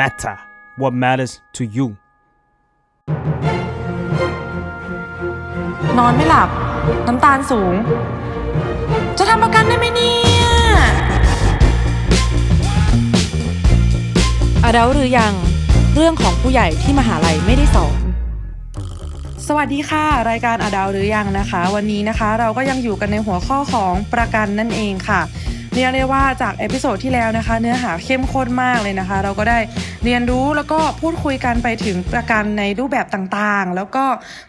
matter what matters to you นอนไม่หลับ น้ำตาลสูง จะทำประกันได้ไหมเนี่ยอาดาหรือยังเรื่องของผู้ใหญ่ที่มหาลัยไม่ได้สอน สวัสดีค่ะ รายการอาดาวหรือยังนะคะ วันนี้นะคะ เราก็ยังอยู่กันในหัวข้อของประกันนั่นเองค่ะ เรียกได้ว่าจาก episode ที่แล้วนะคะ เนื้อหาเข้มข้นมากเลยนะคะ เราก็ได้เรียนรู้แล้วก็พูดคุยกันไปถึงประกันในรูปแบบต่างๆ แล้วก็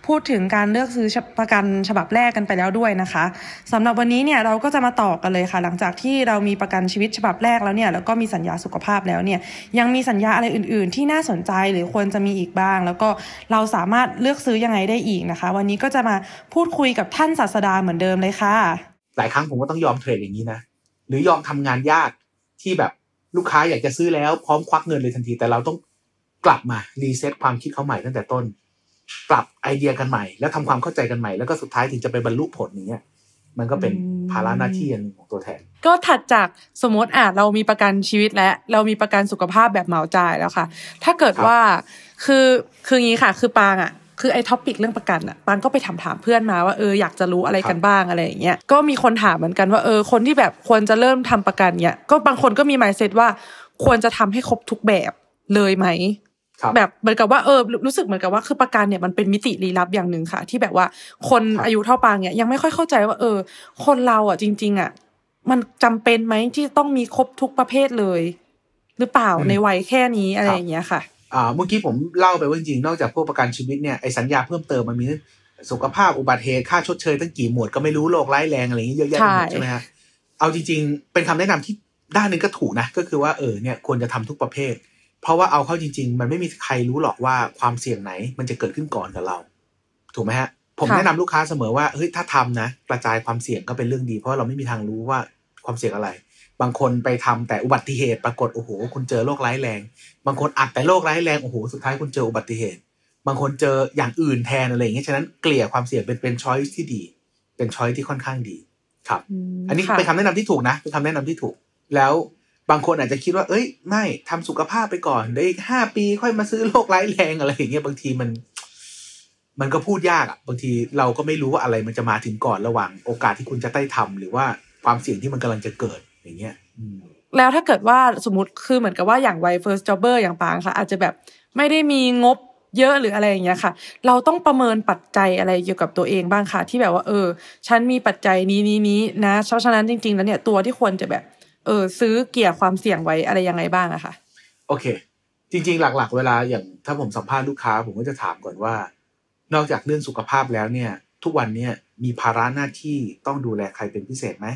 พูดถึงการเลือกซื้อประกันฉบับแรกกันไปแล้วด้วยนะคะสำหรับวันนี้เนี่ยเราก็จะมาต่อกันเลยค่ะ หลังจากที่เรามีประกันชีวิตฉบับแรกแล้วเนี่ยแล้วก็มีสัญญาสุขภาพแล้วเนี่ยยังมีสัญญาอะไรอื่น ๆ ที่น่าสนใจหรือควรจะมีอีกบ้าง แล้วก็เราสามารถเลือกซื้อยังไงได้อีกนะคะ วันนี้ก็จะมาพูดคุยกับท่านศาสดาเหมือนเดิมเลยค่ะ หลายครั้งผมก็ต้องยอม trade อย่างนี้นะ หรือยอมทำงานยากที่แบบลูกค้าอยากจะซื้อแล้วพร้อมควักเงินเลยทันที แต่เราต้องกลับมา reset ความคิดเขาใหม่ตั้งแต่ต้น ปรับไอเดียกันใหม่ แล้วทำความเข้าใจกันใหม่แล้วก็สุดท้ายถึงจะไปบรรลุผลอย่างเงี้ยมันก็เป็นภาระหน้าที่อันหนึ่งของตัวแทน ก็ถัดจากสมมติอะเรามีประกันชีวิตและเรามีประกันสุขภาพแบบเหมาจ่ายแล้วค่ะ ถ้าเกิดว่าคือคืองี้ค่ะ คือปางอะ คือไอ้ท็อปิกเรื่องประกันอะปานก็ไปถามถามเพื่อนมาว่าเอออยากจะรู้อะไรกันบ้างอะไรอย่างเงี้ยก็มีคนถามเหมือนกันว่าเออคนที่แบบควรจะเริ่มทำประกันเนี้ยก็บางคนก็มีหมายเซตว่าควรจะทำให้ครบทุกแบบเลยไหมแบบเหมือนกับว่าเออรู้สึกเหมือนกับว่าคือประกันเนี่ยมันเป็นมิติลี้ลับอย่างหนึ่งค่ะ ที่แบบว่าคนอายุเท่าปางเนี่ยยังไม่ค่อยเข้าใจว่าเออ คนเราอะจริง ๆ อะ มันจำเป็นไหมที่ต้องมีครบทุกประเภทเลย หรือเปล่าในวัยแค่นี้อะไรอย่างเงี้ยค่ะอ่า เมื่อกี้ผมเล่าไปว่าจริงๆนอกจากพวกประกันชีวิตเนี่ยไอสัญญาเพิ่มเติมมันมีสุขภาพอุบัติเหตุค่าชดเชยตั้งกี่หมวดก็ไม่รู้โรคร้ายแรงอะไรอย่างเงี้ยเยอะแยะใช่ไหมฮะเอาจริง ๆ เป็นคำแนะนำที่ด้านหนึ่งก็ถูกนะก็คือว่าเออเนี่ยควรจะทำทุกประเภท เพราะว่าเอาเข้าจริง ๆ มันไม่มีใครรู้หรอกว่าความเสี่ยงไหน มันจะเกิดขึ้นก่อนกับเรา ถูกไหมฮะ ผมแนะนำลูกค้าเสมอว่าเฮ้ยถ้าทำนะกระจายความเสี่ยงก็เป็นเรื่องดี เพราะเราไม่มีทางรู้ว่าความเสี่ยงอะไร บางคนไปทำแต่อุบัติเหตุปรากฏโอ้โห คุณเจอโรคร้ายแรง บางคนอัดแต่โรคร้ายแรงโอ้โหสุดท้ายคุณเจออุบัติเหตุ บางคนเจออย่างอื่นแทนอะไรอย่างเงี้ยฉะนั้นเกลี่ยความเสี่ยงเป็นเป็นช้อยที่ดี เป็นช้อยที่ค่อนข้างดีครับ อันนี้เป็นคำแนะนำที่ถูกนะเป็นคำแนะนำที่ถูก แล้วบางคนอาจจะคิดว่า เอ้ย ไม่ทำสุขภาพไปก่อนได้อีกห้าปีค่อยมาซื้อโรคร้ายแรงอะไรอย่างเงี้ยบางทีมันมันก็พูดยากอะบางทีเราก็ไม่รู้ว่าอะไรมันจะมาถึงก่อนระหว่างโอกาสที่คุณจะได้ทำหรือว่าความเสี่ยงที่มันกำลังจะเกิด อย่างเงี้ยแล้วถ้าเกิดว่าสมมติคือเหมือนกับว่าอย่างวัย first jobber อย่างปางค่ะ อาจจะแบบไม่ได้มีงบเยอะหรืออะไรอย่างเงี้ยค่ะ เราต้องประเมินปัจจัยอะไรเกี่ยวกับตัวเองบ้างค่ะ ที่แบบว่า เออ ฉันมีปัจจัยนี้นี้นี้นะเพราะฉะนั้นจริงๆแล้วเนี่ยตัวที่ควรจะแบบ เออ ซื้อเกี่ยความเสี่ยงไว้อะไรยังไงบ้างอะค่ะ โอเค จริง ๆ หลัก ๆ เวลาอย่างถ้าผมสัมภาษณ์ลูกค้า ผมก็จะถามก่อนว่า นอกจากเรื่องสุขภาพแล้วเนี่ย ทุกวันเนี่ยมีภาระหน้าที่ต้องดูแลใครเป็นพิเศษไหม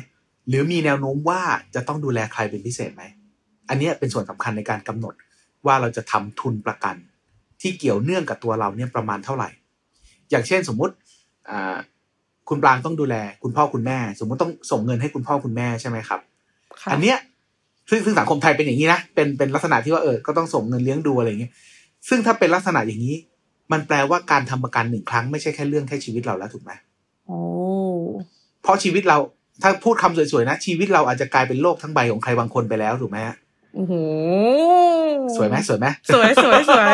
หรือมีแนวโน้มว่าจะต้องดูแลใครเป็นพิเศษไหม อันนี้เป็นส่วนสำคัญในการกำหนดว่าเราจะทำทุนประกัน ที่เกี่ยวเนื่องกับตัวเราเนี่ยประมาณเท่าไหร่ อย่างเช่นสมมุติคุณปรางต้องดูแลคุณพ่อคุณแม่ สมมุติต้องส่งเงินให้คุณพ่อคุณแม่ใช่ไหมครับ อันเนี้ยซึ่งซึ่งสังคมไทยเป็นอย่างนี้นะ เป็นเป็นลักษณะที่ว่าเออ ก็ต้องส่งเงินเลี้ยงดูอะไรอย่างเงี้ย ซึ่งถ้าเป็นลักษณะอย่างนี้ มันแปลว่าการทำประกันหนึ่งครั้งไม่ใช่แค่เรื่องแค่ชีวิตเราแล้วถูกไหมโอ้เพราะชีวิตเรา ถ้าพูดคำสวยๆนะ ชีวิตเราอาจจะกลายเป็นโลกทั้งใบของใครบางคนไปแล้วถูกไหมโอ้โหสวยไหมสวยไหมสวยสวยสวย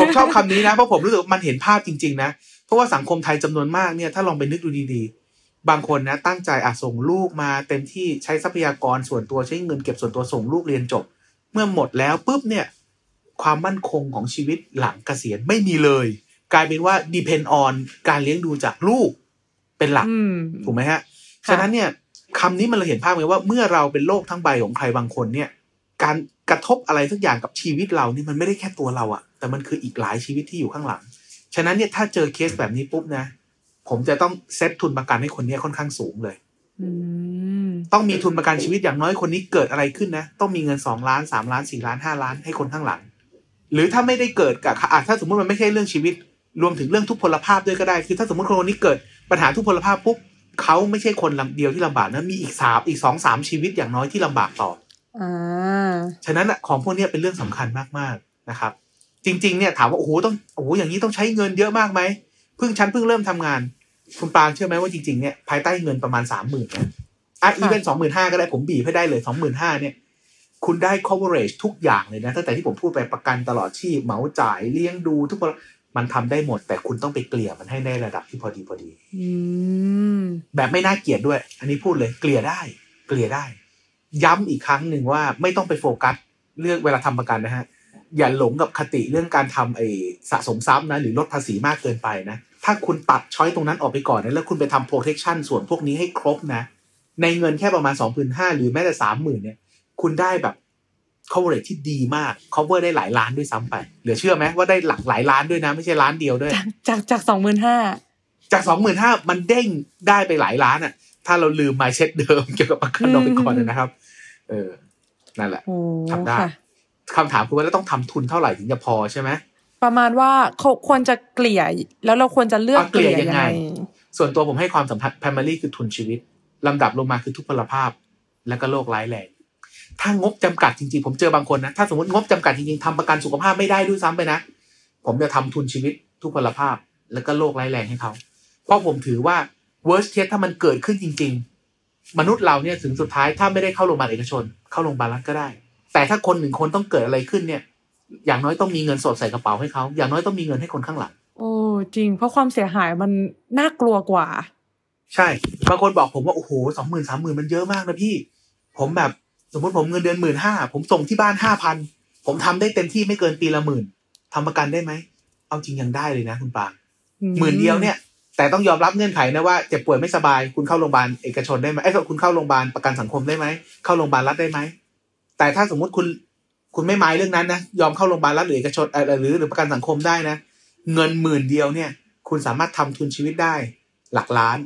ผมชอบคำนี้นะเพราะผมรู้สึกมันเห็นภาพจริง ๆ นะเพราะว่าสังคมไทยจำนวนมากเนี่ยถ้าลองไปนึกดูดีๆ บางคนนะ ตั้งใจอะส่งลูกมาเต็มที่ใช้ทรัพยากรส่วนตัวใช้เงินเก็บส่วนตัวส่งลูกเรียนจบ เมื่อหมดแล้วปุ๊บเนี่ย ความมั่นคงของชีวิตหลังเกษียณไม่มีเลย กลายเป็นว่า depend on การเลี้ยงดูจากลูกเป็นหลักถูกไหมฮะ ฉะนั้นเนี่ยคำนี้มันเราเห็นภาพเลยว่าเมื่อเราเป็นโลกทั้งใบของใครบางคนเนี่ย การกระทบอะไรสักอย่างกับชีวิตเรานี่มันไม่ได้แค่ตัวเราอะแต่มันคืออีกหลายชีวิตที่อยู่ข้างหลัง ฉะนั้นเนี่ยถ้าเจอเคสแบบนี้ปุ๊บนะ ผมจะต้องเซตทุนประกันให้คนนี้ค่อนข้างสูงเลยต้องมีทุนประกันชีวิตอย่างน้อยคนนี้เกิดอะไรขึ้นนะ ต้องมีเงินสองล้านสามล้านสี่ล้านห้าล้านให้คนข้างหลัง หรือถ้าไม่ได้เกิดกับถ้าสมมติมันไม่ใช่เรื่องชีวิต รวมถึงเรื่องทุพพลภาพด้วยก็ได้ คือถ้าสมมติคนนี้เกิดปัญหาทุพพลภาพปุ๊บ เขาไม่ใช่คนลำเดียวที่ลำบากนะมีอีกสามอีกสองสามชีวิตอย่างน้อยที่ลำบากต่ออ่าฉะนั้นอะของพวกนี้เป็นเรื่องสำคัญมากๆนะครับ จริง ๆ เนี่ยถามว่าโอ้โหต้องโอ้โหอย่างนี้ต้องใช้เงินเยอะมากไหมเพิ่งฉันเพิ่งเริ่มทำงาน คุณปางเชื่อไหมว่าจริงๆเนี่ยภายใต้เงินประมาณสามหมื่นเนี่ยอะอีเวนสองหมื่นห้าก็ได้ผมบีบให้ได้เลยสองหมื่นห้าเนี่ยคุณได้ coverage ทุกอย่างเลยนะตั้งแต่ที่ผมพูดไปประกันตลอดชีพเหมาจ่ายเลี้ยงดูทุกคน มันทำได้หมด แต่คุณต้องไปเกลี่ยมันให้ได้ระดับที่พอดีพอดีอืมแบบไม่น่าเกลียดด้วย อันนี้พูดเลยเกลี่ยได้ เกลี่ยได้ ย้ำอีกครั้งหนึ่งว่าไม่ต้องไปโฟกัสเรื่องเวลาทำประกันนะฮะอย่าหลงกับคติเรื่องการทำไอ้สะสมทรัพย์นะหรือลดภาษีมากเกินไปนะ ถ้าคุณตัดช้อยตรงนั้นออกไปก่อนนะแล้วคุณไปทำ protection ส่วนพวกนี้ให้ครบนะ ในเงินแค่ประมาณสองพันห้าหรือแม้แต่สามหมื่นเนี่ยคุณได้แบบ coverage ที่ดีมาก cover ได้หลายล้านด้วยซ้ำไป เหลือเชื่อไหมว่าได้หลักหลายล้านด้วยนะ ไม่ใช่ล้านเดียวด้วย จากจากจากสองหมื่นห้าจากสองหมื่นห้ามันเด้งได้ไปหลายล้านอะ ถ้าเราลืม mindset เดิมเกี่ยวกับประกันเราไปก่อนนะครับ เออ นั่นแหละโอ้ทำได้ค่ะคำถามคือว่าแล้วต้องทำทุนเท่าไหร่ถึงจะพอใช่ไหมประมาณว่าเขาควรจะเกลี่ย แล้วเราควรจะเลือกอะเกลี่ยยังยังไงไง ส่วนตัวผมให้ความสำคัญ primary คือทุนชีวิตลำดับลงมาคือทุพพลภาพ แล้วก็โรคร้ายแรง ถ้างบจำกัดจริงๆ ผมเจอบางคนนะถ้าสมมติงบจำกัดจริงๆทำประกันสุขภาพไม่ได้ด้วยซ้ำไปนะ ผมจะทำทุนชีวิตทุพพลภาพ แล้วก็โรคร้ายแรงให้เขาเพราะผมถือว่า worst case ถ้ามันเกิดขึ้นจริง ๆ มนุษย์เราเนี่ยถึงสุดท้ายถ้าไม่ได้เข้าโรงพยาบาลเอกชน เข้าโรงพยาบาลรัฐก็ได้ แต่ถ้าคนหนึ่งคนต้องเกิดอะไรขึ้นเนี่ย อย่างน้อยต้องมีเงินสดใส่กระเป๋าให้เขาอย่างน้อยต้องมีเงินให้คนข้างหลังโอ้จริง เพราะความเสียหายมันน่ากลัวกว่า ใช่บางคนบอกผมว่าโอ้โหสองหมื่นสามหมื่นมันเยอะมากนะพี่ ผมแบบ สมมติผมเงินเดือนหมื่นห้าผมส่งที่บ้านห้าพันผมทำได้เต็มที่ไม่เกินปีละหมื่นทำประกันได้ไหมเอาจริงยังได้เลยนะคุณปางอืมหมื่นเดียวเนี่ย แต่ต้องยอมรับเงื่อนไขนะว่าเจ็บป่วยไม่สบาย คุณเข้าโรงพยาบาลเอกชนได้ไหมไอ้ยคุณเข้าโรงพยาบาลประกันสังคมได้ไหมเข้าโรงพยาบาลรัฐได้ไหมแต่ถ้าสมมุติคุณคุณไม่หมายเรื่องนั้นนะยอมเข้าโรงพยาบาลรัฐหรือเอกชนเอ่อหรือหรือประกันสังคมได้นะ เงินหมื่นเดียวเนี่ย คุณสามารถทำทุนชีวิตได้ หลักล้าน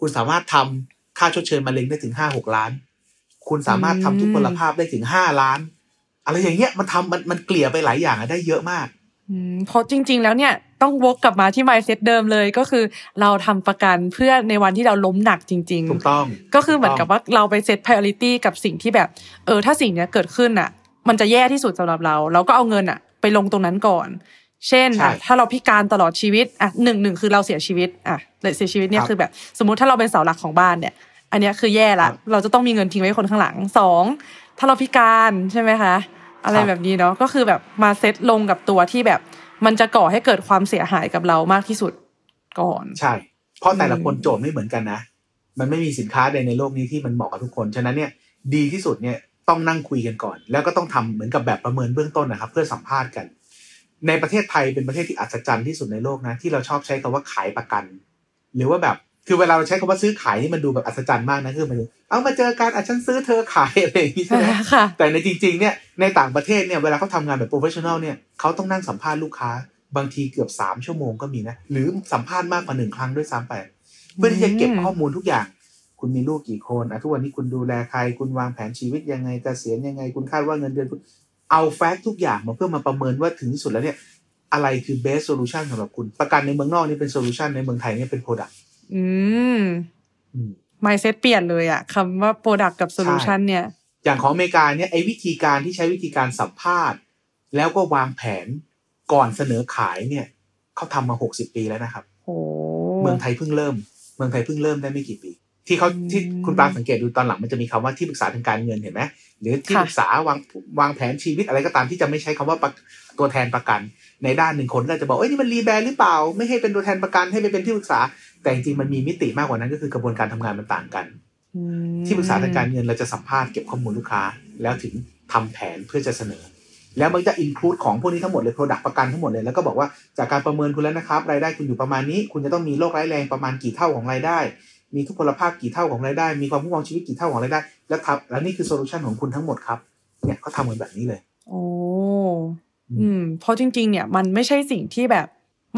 คุณสามารถทำค่าชดเชยมะเร็งได้ถึงห้าหกล้าน คุณสามารถทำทุกพลภาพได้ถึงห้าล้าน อะไรอย่างเงี้ยมันทำมันมันเกลี่ยไปหลายอย่างอะได้เยอะมากอืมเพราะจริง ๆ แล้วเนี่ยต้องวกกลับมาที่ mindset เดิมเลยก็คือเราทำประกันเพื่อในวันที่เราล้มหนักจริงถูกต้องๆก็คือเหมือนกับว่าเราไปเซต priority กับสิ่งที่แบบ เออ ถ้าสิ่งเนี้ยเกิดขึ้นอะ มันจะแย่ที่สุดสำหรับเรา เราก็เอาเงินอะ ไปลงตรงนั้นก่อน เช่นใช่อะถ้าเราพิการตลอดชีวิตอะหนึ่งหนึ่งคือเราเสียชีวิตอะเสียชีวิตเนี่คยรับคือแบบ สมมุติถ้าเราเป็นเสาหลักของบ้านเนี่ย อันเนี้ยคือแย่ละครับเราจะต้องมีเงินทิ้งไว้ให้คนข้างหลังสองถ้าเราพิการใช่ไหมคะ อะไรครับแบบนี้เนาะก็คือแบบมาเซตลงกับตัวที่แบบ มันจะก่อให้เกิดความเสียหายกับเรามากที่สุดก่อน ใช่ เพราะแต่ละคนอืมโจทย์ไม่เหมือนกันนะมันไม่มีสินค้าใดในโลกนี้ที่มันเหมาะกับทุกคน ฉะนั้นเนี่ยดีที่สุดเนี่ยต้องนั่งคุยกันก่อน แล้วก็ต้องทำเหมือนกับแบบประเมินเบื้องต้นนะครับ เพื่อสัมภาษณ์กัน ในประเทศไทยเป็นประเทศที่อัศจรรย์ที่สุดในโลกนะที่เราชอบใช้คำว่าขายประกัน หรือว่าแบบ คือเวลาเราใช้คำว่าซื้อขายนี่มันดูแบบอัศจรรย์มากนะคือมันดูเอามาเจอกันอะฉันซื้อเธอขายอะไรอย่างนี้ใช่ไหมค่ะแต่ในจริง ๆ เนี่ยในต่างประเทศเนี่ยเวลาเขาทำงานแบบ professional เนี่ยเขาต้องนั่งสัมภาษณ์ลูกค้าบางทีเกือบสามชั่วโมงก็มีนะ หรือสัมภาษณ์มากกว่าหนึ่งครั้งด้วยซ้ำไปเพื่อที่จะเก็บข้อมูลทุกอย่าง คุณมีลูกกี่คนอะทุกวันนี้คุณดูแลใคร คุณวางแผนชีวิตยังไงเกษียณยังไง คุณคาดว่าเงินเดือนคุณเอา fact ทุกอย่างมาเพื่อมาประเมินว่าถึงที่สุดแล้วเนี่ยอะไรคือ best solution สำหรับคุณ ประกันในเมืองนอกนี่เป็น solution ในเมืองไทยเนี่ยเป็น product อืมอืม mindset เปลี่ยนเลยอะคำว่า product กับ solution เนี่ย อย่างของอเมริกาเนี่ยไอ้วิธีการที่ใช้วิธีการสัมภาษณ์ แล้วก็วางแผนก่อนเสนอขายเนี่ยเขาทำมาหกสิบปีแล้วนะครับโอ้เมืองไทยเพิ่งเริ่ม เมืองไทยเพิ่งเริ่มได้ไม่กี่ปี ที่เขาอืมที่คุณปรางสังเกตดูตอนหลังมันจะมีคำว่าที่ปรึกษาทางการเงินเห็นไหมหรือที่ค่ะปรึกษาวางวางแผนชีวิตอะไรก็ตามที่จะไม่ใช้คำว่าประตัวแทนประกัน ในด้านหนึ่งคนก็จะบอกเอ้ยนี่มัน rebrand หรือเปล่า ไม่ให้เป็นตัวแทนประกันให้ไปเป็นที่ปรึกษา แต่จริงๆมันมีมิติมากกว่านั้นก็คือกระบวนการทำงานมันต่างกันอืมที่ปรึกษาทางการเงินเราจะสัมภาษณ์เก็บข้อมูลลูกค้า แล้วถึงทำแผนเพื่อจะเสนอ แล้วมันจะ include ของพวกนี้ทั้งหมดเลย Product ประกันทั้งหมดเลยแล้วก็บอกว่าจากการประเมินคุณแล้วนะครับรายได้คุณอยู่ประมาณนี้ คุณจะต้องมีโรคร้ายแรงประมาณกี่เท่าของรายได้ มีทุพพลภาพกี่เท่าของรายได้ มีความคุ้มครองชีวิตกี่เท่าของรายได้ แล้วครับแล้วนี่คือ solution ของคุณทั้งหมดครับเนี่ยเขาทำกันแบบนี้เลยโอ้อืมเพราะจริง ๆ เนี่ยมันไม่ใช่สิ่งที่แบบ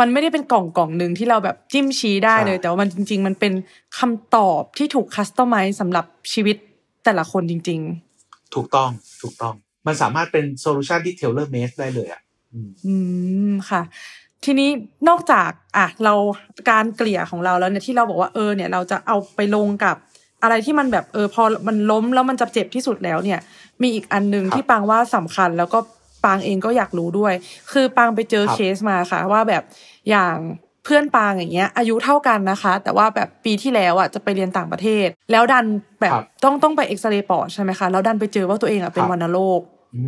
มันไม่ได้เป็นกล่องกล่องหนึ่งที่เราแบบจิ้มชี้ได้เลยใช่แต่ว่ามันจริง ๆ มันเป็นคำตอบที่ถูก customize สำหรับชีวิตแต่ละคนจริงถูกต้องถูกต้อง มันสามารถเป็น solution ที่ tailor-made ได้เลยอะอืมๆอืมค่ะ ทีนี้นอกจากอะเราการเกลี่ยของเราแล้วเนี่ยที่เราบอกว่าเออเนี่ย เราจะเอาไปลงกับอะไรที่มันแบบเออพอมันล้มแล้วมันจะเจ็บที่สุดแล้วเนี่ย มีอีกอันหนึ่งครับที่ปางว่าสำคัญแล้วก็ ปางเองก็อยากรู้ด้วย คือปางไปเจอครับเคสมาค่ะ ว่าแบบอย่างเพื่อนปางอย่างเงี้ย อายุเท่ากันนะคะ แต่ว่าแบบปีที่แล้วอะจะไปเรียนต่างประเทศ แล้วดันแบบครับต้องต้องไปเอ็กซเรย์ปอดใช่ไหมคะแล้วดันไปเจอว่าตัวเองอะเป็นครับวัณโรคอื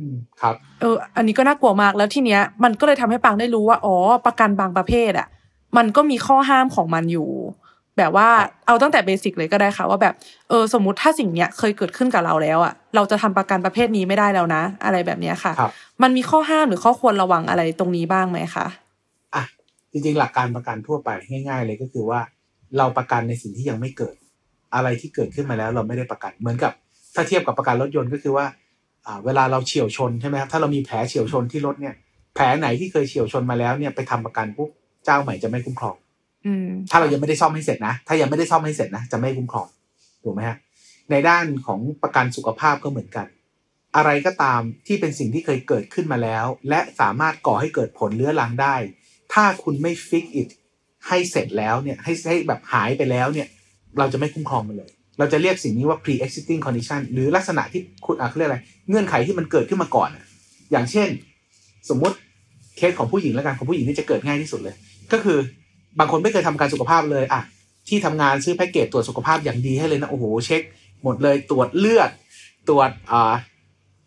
มครับเอออันนี้ก็น่ากลัวมากแล้วทีเนี้ยมันก็เลยทำให้ปางได้รู้ว่าอ๋อประกันบางประเภทอะ มันก็มีข้อห้ามของมันอยู่ แบบว่าครับเอาตั้งแต่เบสิกเลยก็ได้ค่ะว่าแบบเออสมมติถ้าสิ่งเนี้ยเคยเกิดขึ้นกับเราแล้วอะเราจะทำประกันประเภทนี้ไม่ได้แล้วนะ อะไรแบบเนี้ยค่ะครับมันมีข้อห้ามหรือข้อควรระวังอะไรตรงนี้บ้างไหมคะอะจริงๆหลักการประกันทั่วไปง่าย ๆ เลยก็คือว่า เราประกันในสิ่งที่ยังไม่เกิด อะไรที่เกิดขึ้นมาแล้วเราไม่ได้ประกันเหมือนกับ ถ้าเทียบกับประกันรถยนต์ก็คือว่าอ่าเวลาเราเฉียวชนใช่ไหมครับถ้าเรามีแผลเฉียวชนที่รถเนี่ยแผลไหนที่เคยเฉียวชนมาแล้วเนี่ยไปทำประกันปุ๊บเจ้าใหม่จะไม่คุ้มครองอืม ถ้าเรายังไม่ได้ซ่อมให้เสร็จนะ ถ้ายังไม่ได้ซ่อมให้เสร็จนะจะไม่คุ้มครองถูกไหมฮะในด้านของประกันสุขภาพก็เหมือนกัน อะไรก็ตามที่เป็นสิ่งที่เคยเกิดขึ้นมาแล้ว และสามารถก่อให้เกิดผลเลื้อรังได้ ถ้าคุณไม่ฟิกอิทให้เสร็จแล้วเนี่ยให้ให้แบบหายไปแล้วเนี่ย เราจะไม่คุ้มครองมันเลย เราจะเรียกสิ่งนี้ว่า pre-existing condition หรือลักษณะที่คุณอะเขาเรียกอะไร เงื่อนไขที่มันเกิดขึ้นมาก่อนอะอย่างเช่น สมมุติเคสของผู้หญิงแล้วกันของผู้หญิงนี่จะเกิดง่ายที่สุดเลย ก็คือ บางคนไม่เคยทำการสุขภาพเลยอะที่ทำงานซื้อแพ็กเกจตรวจสุขภาพอย่างดีให้เลยนะโอ้โหเช็ค หมดเลยตรวจเลือด ตรวจอ่า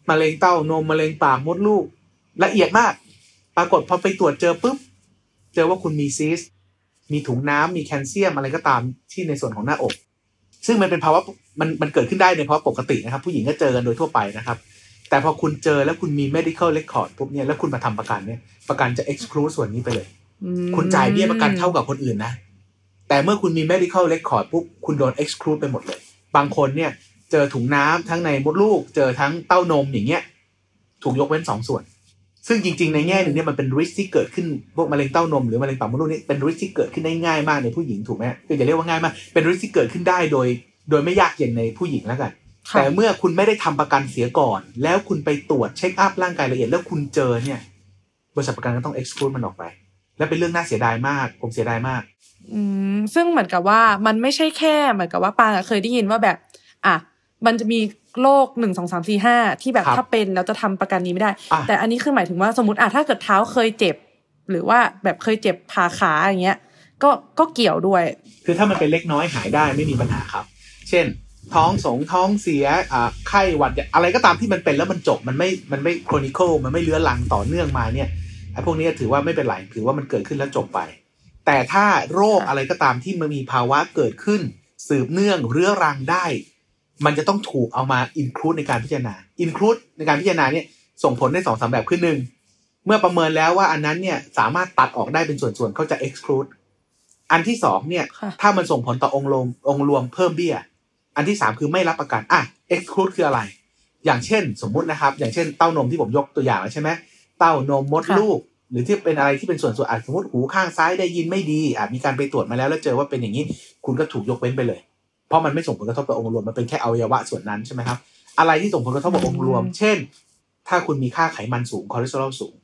มะเร็งเต้านมมะเร็งปากมดลูก ละเอียดมาก ปรากฏพอไปตรวจเจอปุ๊บเจอว่าคุณมีซีสต์มีถุงน้ำมีแคลเซียมอะไรก็ตามที่ในส่วนของหน้าอก ซึ่งมันเป็นภาวะมันมันเกิดขึ้นได้ในภาวะปกตินะครับ ผู้หญิงก็เจอกันโดยทั่วไปนะครับ แต่พอคุณเจอแล้วคุณมี medical record ปุ๊บเนี่ยแล้วคุณมาทำประกันเนี่ยประกันจะ exclude ส่วนนี้ไปเลย คุณจ่ายเบี้ยประกันเท่ากับคนอื่นนะ แต่เมื่อคุณมี medical record ปุ๊บคุณโดน exclude ไปหมดเลย บางคนเนี่ย เจอถุงน้ำทั้งในมดลูก เจอทั้งเต้านมอย่างเงี้ย ถูกยกเว้นสองส่วน ซึ่งจริง ๆ ในแง่หนึ่งเนี่ยมันเป็น risk ที่เกิดขึ้นพวกมะเร็งเต้านมหรือมะเร็งปากมดลูกนี่เป็น risk ที่เกิดขึ้นได้ง่ายมากในผู้หญิงถูกไหมคือจะเรียกว่าง่ายมากเป็น risk ที่เกิดขึ้นได้โดย โดยไม่ยากเย็นในผู้หญิงแล้วกันค่ะแต่เมื่อคุณไม่ได้ทำประกันเสียก่อน แล้วคุณไปตรวจเช็คอัพร่างกายละเอียดแล้วคุณเจอเนี่ย บริษัทประกันก็ต้อง exclude มันออกไป และเป็นเรื่องน่าเสียดายมาก ผมเสียดายมาก อืมซึ่งเหมือนกับว่ามันไม่ใช่แค่เหมือนกับว่าปางอะเคยได้ยินว่าแบบ อะมันจะมีโรคหนึ่งสองสามสี่ห้าที่แบบครับถ้าเป็นแล้วจะทำประกันนี้ไม่ได้อะแต่อันนี้คือหมายถึงว่าสมมติอะถ้าเกิดเท้าเคยเจ็บ หรือว่าแบบเคยเจ็บผ่าขาอย่างเงี้ย ก็ก็เกี่ยวด้วย คือถ้ามันเป็นเล็กน้อยหายได้ไม่มีปัญหาครับ เช่น ท้องสงท้องเสียอ่าไข้หวัดอะไรก็ตามที่มันเป็นแล้วมันจบมันไม่มันไม่โครนิคลมันไม่เลื้อรังต่อเนื่องมาเนี่ยไอ้ พวกนี้ถือว่าไม่เป็นไรถือว่ามันเกิดขึ้นแล้วจบไป แต่ถ้าโรคอะไรก็ตามที่มันมีภาวะเกิดขึ้น สืบเนื่องเรื้อรังได้ มันจะต้องถูกเอามาอินคลูดในการพิจารณาอินคลูดในการพิจารณาเนี่ยส่งผลได้สองสามแบบขึ้นหนึ่งเมื่อประเมินแล้วว่าอันนั้นเนี่ยสามารถตัดออกได้เป็นส่วนๆเขาจะ exclude อันที่สองเนี่ยค่ะถ้ามันส่งผลต่อองค์รวมองค์รวมเพิ่มเบี้ย อันที่สามคือไม่รับประกันอะ exclude คืออะไร อย่างเช่น สมมุตินะครับ อย่างเช่นเต้านมที่ผมยกตัวอย่างแล้วใช่ไหม เต้านมมดค่ะลูก หรือที่เป็นอะไรที่เป็นส่วนส่วนอะสมมติหูข้างซ้ายได้ยินไม่ดีอะมีการไปตรวจมาแล้วแล้วเจอว่าเป็นอย่างนี้ คุณก็ถูกยกเว้นไปเลย เพราะมันไม่ส่งผลกระทบต่อองค์รวมมันเป็นแค่อวัยวะส่วนนั้นใช่ไหมครับ อะไรที่ส่งผลกระทบต่อองค์รวม เช่น ถ้าคุณมีค่าไขมันสูงคอเลสเตอรอลสูง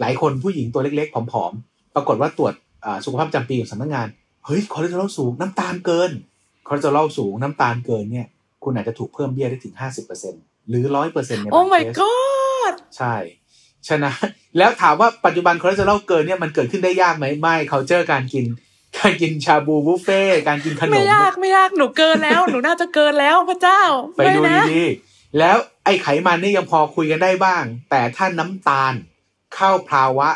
หลายคนผู้หญิงตัวเล็กๆผอมๆปรากฏว่าตรวจอ่าสุขภาพประจำปีของสำนักงานเฮ้ยคอเลสเตอรอลสูงน้ำตาลเกินคอเลสเตอรอลสูงน้ำตาลเกินเนี่ย คุณอาจจะถูกเพิ่มเบี้ยได้ถึง50%หรือ100%ในโอ้ my god ใช่ ฉะนั้นแล้วถามว่าปัจจุบันคอเลสเตอรอลเกินเนี่ยมันเกิดขึ้นได้ยากไหมไม่เขาเจอการกิน การกินชาบูบุฟเฟ่ต์การกินขนม ไม่ยากไม่ยากหนูเกินแล้ว หนูน่าจะเกินแล้วพระเจ้า ไปดูม่นะดีๆแล้วไอ้ไขมันนี่ยังพอคุยกันได้บ้าง แต่ถ้าน้ำตาลเข้าภาวะ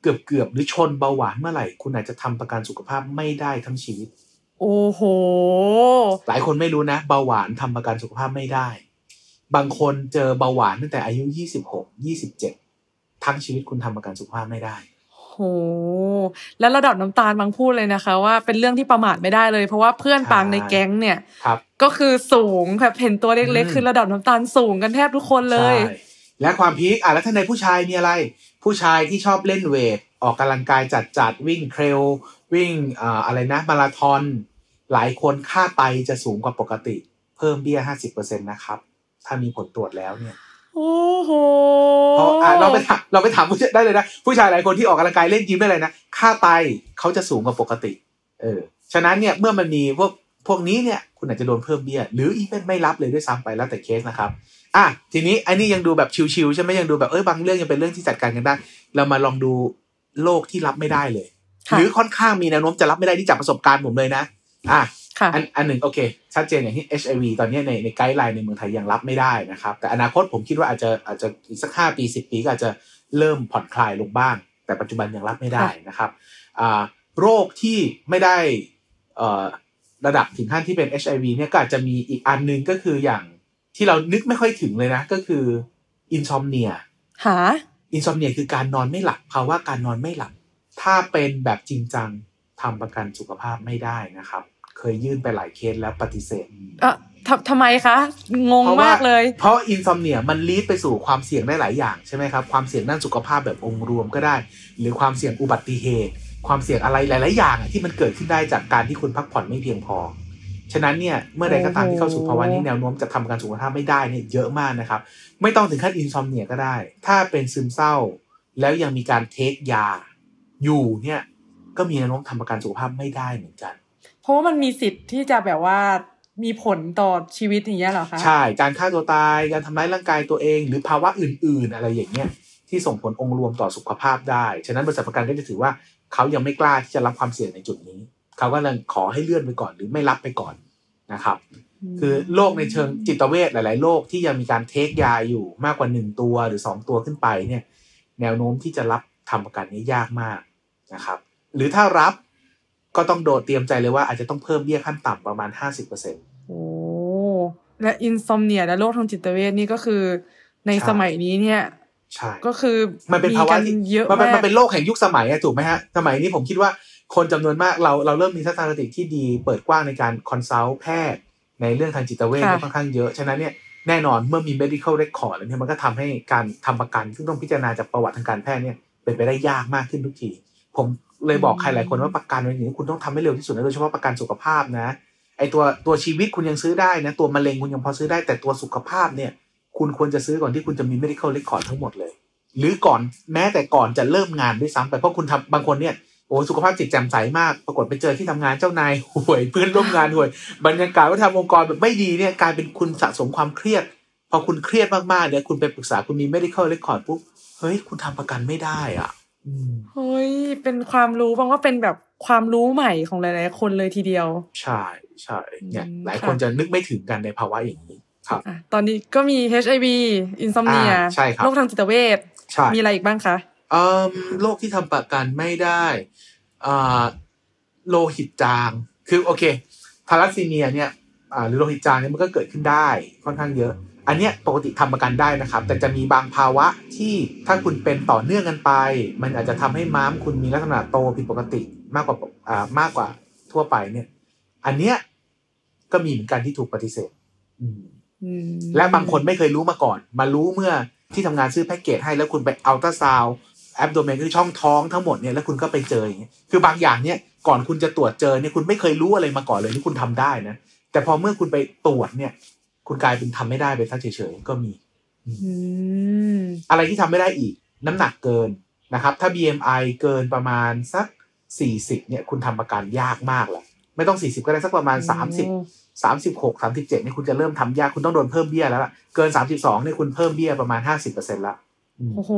เกือบๆหรือชนเบาหวานเมื่อไหร่ คุณอาจจะทำประกันสุขภาพไม่ได้ทั้งชีวิต โอ้โห หลายคนไม่รู้นะ เบาหวานทำประกันสุขภาพไม่ได้ บางคนเจอเบาหวานตั้งแต่อายุ26 27 ทั้งชีวิตคุณทำประกันสุขภาพไม่ได้โหแล้วระดับน้ำตาลบางพูดเลยนะคะ ว่าเป็นเรื่องที่ประมาทไม่ได้เลย เพราะว่าเพื่อนใช่ปางในแก๊งเนี่ยครับก็คือสูงแบบเห็นตัวเล็กอืมๆคือระดับน้ำตาลสูงกันแทบทุกคนเลยใช่และความพีคอะแล้วถ้าในผู้ชายมีอะไร ผู้ชายที่ชอบเล่นเวทออกกำลังกายจัดจัดๆวิ่งเทรลวิ่งอ่าอะไรนะมาราธอนหลายคนค่าไตจะสูงกว่าปกติ เพิ่มเบี้ย50%นะครับ ถ้ามีผลตรวจแล้วเนี่ย โอ้โหเพราะอะเราไปถามเราไปถามผู้ชายได้เลยนะ ผู้ชายหลายคนที่ออกกำลังกายเล่นยิมได้เลยนะ ค่าไตเขาจะสูงกว่าปกติ เออ ฉะนั้นเนี่ยเมื่อมันมีพวกพวกนี้เนี่ย คุณอาจจะโดนเพิ่มเบี้ย หรืออีเป็นไม่รับเลยด้วยซ้ำไปแล้วแต่เคสนะครับ อะทีนี้ไอ้นี่ยังดูแบบชิวๆใช่ไหมยังดูแบบเอ้ยบางเรื่องยังเป็นเรื่องที่จัดการกันได้ เรามาลองดูโรคที่รับไม่ได้เลยค่ะหรือค่อนข้างมีแนวโน้มจะรับไม่ได้ที่จากประสบการณ์ผมเลยนะ อะค่ะ อันอันหนึ่งโอเค ชัดเจนอย่างที่ HIV ตอนนี้ในในไกด์ไลน์ในเมืองไทยยังรับไม่ได้นะครับ แต่อนาคตผมคิดว่าอาจจะอาจจะอีกสักห้าปีสิบปีก็อาจจะเริ่มผ่อนคลายลงบ้าง แต่ปัจจุบันยังรับไม่ได้นะครับอ่าโรคที่ไม่ได้เอ่อระดับถึงขั้นที่เป็น HIV เนี่ยก็อาจจะมีอีกอันหนึงก็คืออย่างที่เรานึกไม่ค่อยถึงเลยนะ ก็คืออินซอมเนียหาอินซอมเนียคือการนอนไม่หลับภาวะการนอนไม่หลับ ถ้าเป็นแบบจริงจังทำประกันสุขภาพไม่ได้นะครับ เคยยื่นไปหลายเคสแล้วปฏิเสธเออทำทำไมคะ งงเพราะว่มากเลย เพราะอินซอมเนียมันลีดไปสู่ความเสี่ยงได้หลายอย่างใช่ไหมครับความเสี่ยงด้านสุขภาพแบบองค์รวมก็ได้ หรือความเสี่ยงอุบัติเหตุ ความเสี่ยงอะไรหลาย ๆ อย่างอะที่มันเกิดขึ้นได้จากการที่คุณพักผ่อนไม่เพียงพอฉะนั้นเนี่ยเมื่อใดก็ตามที่เข้าสู่ภาวะนี้แนวโน้มจะทำประกันสุขภาพไม่ได้เนี่ยเยอะมากนะครับ ไม่ต้องถึงขั้นอินซอมเนียก็ได้ ถ้าเป็นซึมเศร้า แล้วยังมีการเทคยาอยู่เนี่ยก็มีแนวโน้มทำประกันสุขภาพไม่ได้เหมือนกัน เพราะว่ามันมีสิทธิ์ที่จะแบบว่ามีผลต่อชีวิตอย่างเงี้ยเหรอคะ ใช่ การฆ่าตัวตาย การทำร้ายร่างกายตัวเอง หรือภาวะอื่น ๆ อะไรอย่างเงี้ยที่ส่งผลองค์รวมต่อสุขภาพได้ ฉะนั้นบริษัทประกันก็จะถือว่าเขายังไม่กล้าที่จะรับความเสี่ยงในจุดนี้ เขาก็เลยขอให้เลื่อนไปก่อนหรือไม่รับไปก่อนนะครับ คือโรคในเชิงจิตเวชหลาย ๆ โรคที่ยังมีการเทคยาอยู่มากกว่าหนึ่งตัวหรือสองตัวขึ้นไปเนี่ย แนวโน้มที่จะรับทำประกันนี้ยากมากนะครับ หรือถ้ารับ ก็ต้องโดดเตรียมใจเลยว่าอาจจะต้องเพิ่มเบี้ยขั้นต่ำประมาณ50%โอ้และ insomnia และโรคทางจิตเวชนี่ก็คือในใช่สมัยนี้เนี่ยใช่ก็คือมันเป็นภาวะที่กัเยอะมันเป็นมากมันเป็นโลกแห่งยุคสมัยอะถูกไหมฮะ สมัยนี้ผมคิดว่าคนจำนวนมากเราเราเริ่มมีทัศนคติที่ดีเปิดกว้างในการ consult แพทย์ ในเรื่องทางจิตเวชค่ะค่อนข้างเยอะ ฉะนั้นเนี่ยแน่นอนเมื่อมี medical record แล้วเนี่ยมันก็ทำให้การทำประกัน ซึ่งต้องพิจารณาจากประวัติทางการแพทย์เนี่ยเป็นไปได้ยากมากขึ้นทุกที ผม เลยบอกใครหลายคนว่าประกันเป็นอย่างนี้คุณต้องทำให้เร็วที่สุดนะโดยเฉพาะประกันสุขภาพนะไอตัวตัวชีวิตคุณยังซื้อได้นะ ตัวมะเร็งคุณยังพอซื้อได้แต่ตัวสุขภาพเนี่ย คุณควรจะซื้อก่อนที่คุณจะมี medical record ทั้งหมดเลย หรือก่อนแม้แต่ก่อนจะเริ่มงานด้วยซ้ำไปเพราะคุณทำบางคนเนี่ยโอ้สุขภาพจิตแจ่มใสมาก ปรากฏไปเจอที่ทำงานเจ้านายห่วยเพื่อนร่วมงานห่วย บรรยากาศวัฒนธรรมองค์กรแบบไม่ดีเนี่ยกลายเป็นคุณสะสมความเครียด พอคุณเครียดมากๆเนี่ยคุณไปปรึกษาคุณมี medical record ปุ๊บเฮ้ยคุณทำประกันไม่ได้อะอืม เฮ้ยเป็นความรู้บางว่าเป็นแบบความรู้ใหม่ของหลาย ๆ คนเลยทีเดียว ใช่ใช่เนี่ยอืมหลายค่ะคนจะนึกไม่ถึงกันในภาวะอย่างนี้ครับอะตอนนี้ก็มี HIV อินซอมเนียอ่าใช่ครับโรคทางจิตเวชใช่มีอะไรอีกบ้างคะเอ่อโรคที่ทำประกันไม่ได้อ่าโลหิตจาง คือโอเคทาลัสซีเมียเนี่ยอ่าหรือโลหิตจางเนี่ยมันก็เกิดขึ้นได้ค่อนข้างเยอะ อันเนี้ยปกติทำประกันได้นะครับ แต่จะมีบางภาวะที่ถ้าคุณเป็นต่อเนื่องกันไป มันอาจจะทำให้ม้ามคุณมีลักษณะโตผิดปกติมากกว่าอ่ามากกว่าทั่วไปเนี่ย อันเนี้ยก็มีเหมือนกันที่ถูกปฏิเสธอืมอืมและบางคนไม่เคยรู้มาก่อน มารู้เมื่อที่ทำงานซื้อแพ็กเกจให้แล้วคุณไป ultrasound abdomen คือช่องท้องทั้งหมดเนี่ยแล้วคุณก็ไปเจออย่างเงี้ยคือบางอย่างเนี่ยก่อนคุณจะตรวจเจอเนี่ยคุณไม่เคยรู้อะไรมาก่อนเลยที่คุณทำได้นะแต่พอเมื่อคุณไปตรวจเนี่ย คุณกลายเป็นทำไม่ได้ไปซะเฉยๆก็มีอืมอะไรที่ทำไม่ได้อีก น้ำหนักเกินนะครับ ถ้า BMI เกินประมาณสัก40เนี่ยคุณทำประกันยากมากแหละไม่ต้อง40ก็ได้สักประมาณ30สามสิบหกสามสิบเจ็ดนี่คุณจะเริ่มทำยากคุณต้องโดนเพิ่มเบี้ยแล้วล่ะเกินสามสิบสองนี่คุณเพิ่มเบี้ยประมาณห้าสิบเปอร์เซ็นต์ละอืมโอ้โห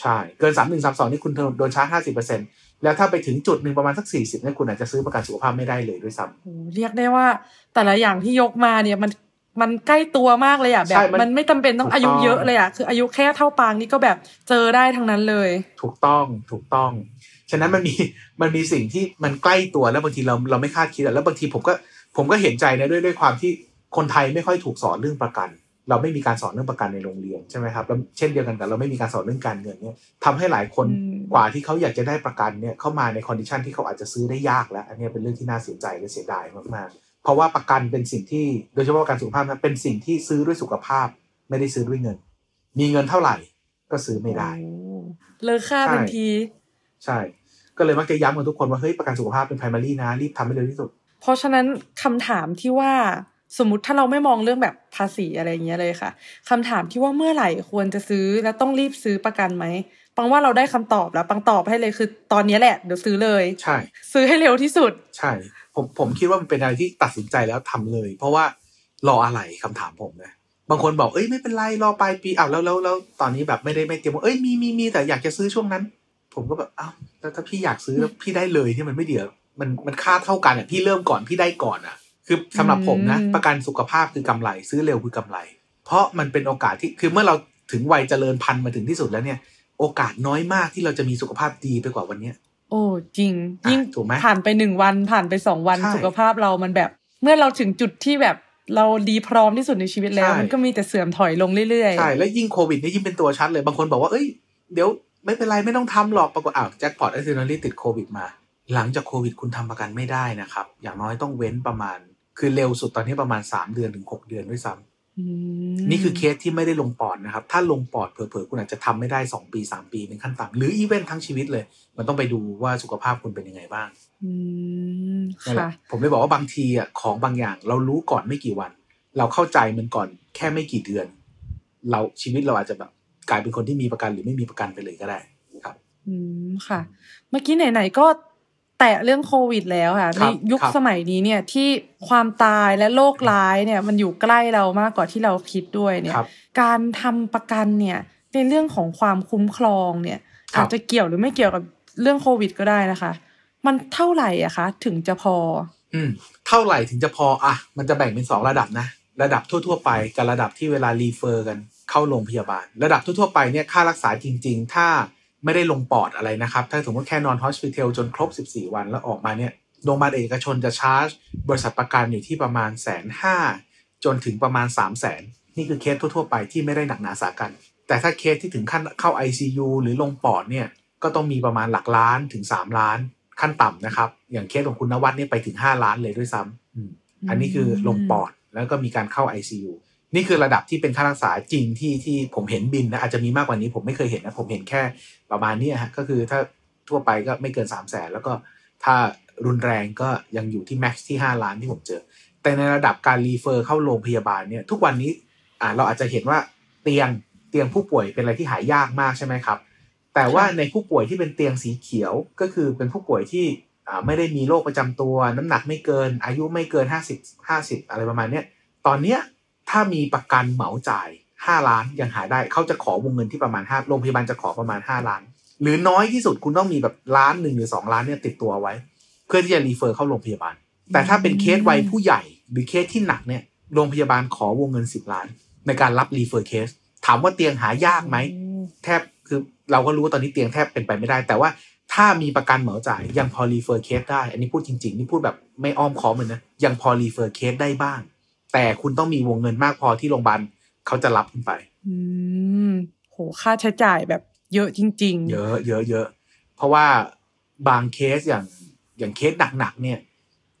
ใช่ เกินสามหนึ่งสามสองนี่คุณโดนชาร์จห้าสิบเปอร์เซ็นต์แล้วถ้าไปถึงจุดหนึ่งประมาณสักสี่สิบเนี่ยคุณอาจจะซื้อประกันสุขภาพไม่ได้เลยด้วยซ้โหเรียกได้ว่า แต่ละอย่างที่ยกมาเนี่ยมัน มันใกล้ตัวมากเลยอะแบบมันไม่จำเป็นต้องอายุเยอะเลยอะคืออายุแค่เท่าปางนี่ก็แบบเจอได้ทั้งนั้นเลยำถูกต้องถูกต้อง ฉะนั้นมันมีมันมีสิ่งที่มันใกล้ตัวแล้วบางทีเราเราไม่คาดคิดอะแล้วบางทีผมก็ผมก็เห็นใจนะด้วยด้วยความที่คนไทยไม่ค่อยถูกสอนเรื่องประกัน เราไม่มีการสอนเรื่องประกันในโรงเรียนใช่ไหมครับแล้วเช่นเดียวกันกับเราไม่มีการสอนเรื่องการเงินเนี่ยทำให้หลายคนอืมกว่าที่เขาอยากจะได้ประกันเนี่ยเข้ามาใน condition ที่เขาอาจจะซื้อได้ยากแล้ว อันเนี้ยเป็นเรื่องที่น่าเสียใจและเสียดายมากๆ เพราะว่าประกันเป็นสิ่งที่โดยเฉพาะประกันสุขภาพนะเป็นสิ่งที่ซื้อด้วยสุขภาพ ไม่ได้ซื้อด้วยเงิน มีเงินเท่าไหร่ก็ซื้อไม่ได้โอ้เลยค่าใช่ทันที ใช่ ก็เลยมักจะย้ำกับทุกคนว่าเฮ้ยประกันสุขภาพเป็น primary นะรีบทำให้เร็วที่สุด เพราะฉะนั้นคำถามที่ว่าสมมติถ้าเราไม่มองเรื่องแบบภาษีอะไรอย่างเงี้ยเลยค่ะคำถามที่ว่าเมื่อไหร่ควรจะซื้อและต้องรีบซื้อประกันไหม ปังว่าเราได้คำตอบแล้วปังตอบให้เลยคือตอนนี้แหละเดี๋ยวซื้อเลย ใช่ ซื้อให้เร็วที่สุด ใช่ ผมผมคิดว่ามันเป็นอะไรที่ตัดสินใจแล้วทำเลย เพราะว่ารออะไรคำถามผมนะบางคนบอกเอ้ยไม่เป็นไรรอปลายปีอ้าวแล้วแล้วแล้วตอนนี้แบบไม่ได้ไม่เตรียมว่าเอ้ยมีมีมีแต่อยากจะซื้อช่วงนั้น ผมก็แบบอ้าวแล้วถ้าพี่อยากซื้อแล้วพี่ได้เลยที่มันไม่เดียวมันมันค่าเท่ากันอะพี่เริ่มก่อนพี่ได้ก่อนอะ คือสำหรับผมนะอืมประกันสุขภาพคือกำไร ซื้อเร็วคือกำไร เพราะมันเป็นโอกาสที่คือเมื่อเราถึงวัยเจริญพันธุ์มาถึงที่สุดแล้วเนี่ยโอกาสน้อยมากที่เราจะมีสุขภาพดีไปกว่าวันเนี้ย โอ้จริงอะยิ่งถูกไหมผ่านไปหนึ่งวันผ่านไปสองวันใช่สุขภาพเรามันแบบ เมื่อเราถึงจุดที่แบบเราดีพร้อมที่สุดในชีวิตแล้วใช่มันก็มีแต่เสื่อมถอยลงเรื่อยๆใช่แล้วยิ่งโควิดนี่ยิ่งเป็นตัวชัดเลยบางคนบอกว่าเอ้ยเดี๋ยวไม่เป็นไรไม่ต้องทำหรอกปรากฏอ้าวแจ็คพอตไอ้ scenario ติดโควิดมา หลังจากโควิดคุณทำประกันไม่ได้นะครับ อย่างน้อยต้องเว้นประมาณ คือเร็วสุดตอนนี้ประมาณ 3 เดือนถึง 6 เดือนด้วยซ้ำอืม นี่คือเคสที่ไม่ได้ลงปอดนะครับ ถ้าลงปอดเผลอๆคุณอาจจะทำไม่ได้ 2 ปี 3 ปีเป็นขั้นต่ำหรือ even ทั้งชีวิตเลย มันต้องไปดูว่าสุขภาพคุณเป็นยังไงบ้างอืมนั่นแหละค่ะผมเลยบอกว่าบางทีอะของบางอย่างเรารู้ก่อนไม่กี่วัน เราเข้าใจมันก่อนแค่ไม่กี่เดือน เราชีวิตเราอาจจะแบบกลายเป็นคนที่มีประกันหรือไม่มีประกันไปเลยก็ได้ครับ อืมค่ะ เมื่อกี้ไหนๆก็ แตะเรื่องโควิดแล้วค่ะคในรับยุคครับสมัยนี้เนี่ยที่ความตายและโรคร้ายเนี่ยมันอยู่ใกล้เรามากกว่าที่เราคิดด้วยเนี่ยครับการทำประกันเนี่ยในเรื่องของความคุ้มครองเนี่ยครับอาจจะเกี่ยวหรือไม่เกี่ยวกับเรื่องโควิด ก็ได้นะคะ มันเท่าไหร่อะคะถึงจะพอ อืมเท่าไหร่ถึงจะพออะมันจะแบ่งเป็นสองระดับนะระดับทั่ว ๆ ไปกับระดับที่เวลา refer กันเข้าโรงพยาบาล ระดับทั่วๆไปเนี่ยค่ารักษาจริง ๆ ถ้า ไม่ได้ลงปอดอะไรนะครับ ถ้าสมมติแค่นอน hospitel จนครบ 14 วันแล้วออกมาเนี่ยโรงพยาบาลเอกชนจะชาร์จ บริษัทประกันอยู่ที่ประมาณแสนห้าจนถึงประมาณ 3 0 0แสนนี่คือเคสทั่ว ๆ ไปที่ไม่ได้หนักหนาสากรรจ์ แต่ถ้าเคสที่ถึงขั้นเข้า ICU หรือลงปอดเนี่ยก็ต้องมีประมาณหลักล้านถึง 3 ล้านขั้นต่ำนะครับ อย่างเคสของคุณนวัดเนี่ยไปถึง 5 ล้านเลยด้วยซ้ำอันนี้คือลงปอดแล้วก็มีการเข้า ICU นี่คือระดับที่เป็นค่ารักษาจริงที่ที่ผมเห็นบินนะอาจจะมีมากกว่านี้ผมไม่เคยเห็นนะผมเห็นแค่ประมาณนี้ฮะก็คือถ้าทั่วไปก็ไม่เกิน3 0 0แสนแล้วก็ถ้ารุนแรงก็ยังอยู่ที่แม็กซ์ที่ 5 ล้านที่ผมเจอ แต่ในระดับการรีเฟอร์เข้าโรงพยาบาลเนี่ยทุกวันนี้อ่าเราอาจจะเห็นว่าเตียงเตียงผู้ป่วยเป็นอะไรที่หายากมากใช่ไหมครับ แต่ว่าในผู้ป่วยที่เป็นเตียงสีเขียวก็คือเป็นผู้ป่วยที่อ่าไม่ได้มีโรคประจำตัว น้ำหนักไม่เกิน อายุไม่เกิน 50 50 อะไรประมาณเนี้ยตอนเนี้ย ถ้ามีประกันเหมาจ่าย 5 ล้านยังหาได้เขาจะขอวงเงินที่ประมาณ5โรงพยาบาลจะขอประมาณ 5 ล้าน หรือน้อยที่สุดคุณต้องมีแบบล้านหนึ่งหรือ 2 ล้านเนี่ยติดตัวไว้ เพื่อที่จะรีเฟอร์เข้าโรงพยาบาล แต่ถ้าเป็นเคสวัยผู้ใหญ่ หรือเคสที่หนักเนี่ยโรงพยาบาลขอวงเงิน 10 ล้าน ในการรับ refer เคสถามว่าเตียงหายากไหมแทบคือเราก็รู้ว่าตอนนี้เตียงแทบเป็นไปไม่ได้ แต่ว่าถ้ามีประกันเหมาจ่ายยังพอ refer เคสได้ อันนี้พูดจริงๆ นี่พูดแบบไม่อ้อมค้อมเลยนะ ยังพอ refer เคสได้บ้าง แต่คุณต้องมีวงเงินมากพอที่โรงพยาบาลเขาจะรับคุณไป อืมโหค่าใช้จ่ายแบบเยอะจริง ๆ เยอะเยอะเยอะเพราะว่าบางเคสอย่างอย่างเคสหนักๆเนี่ย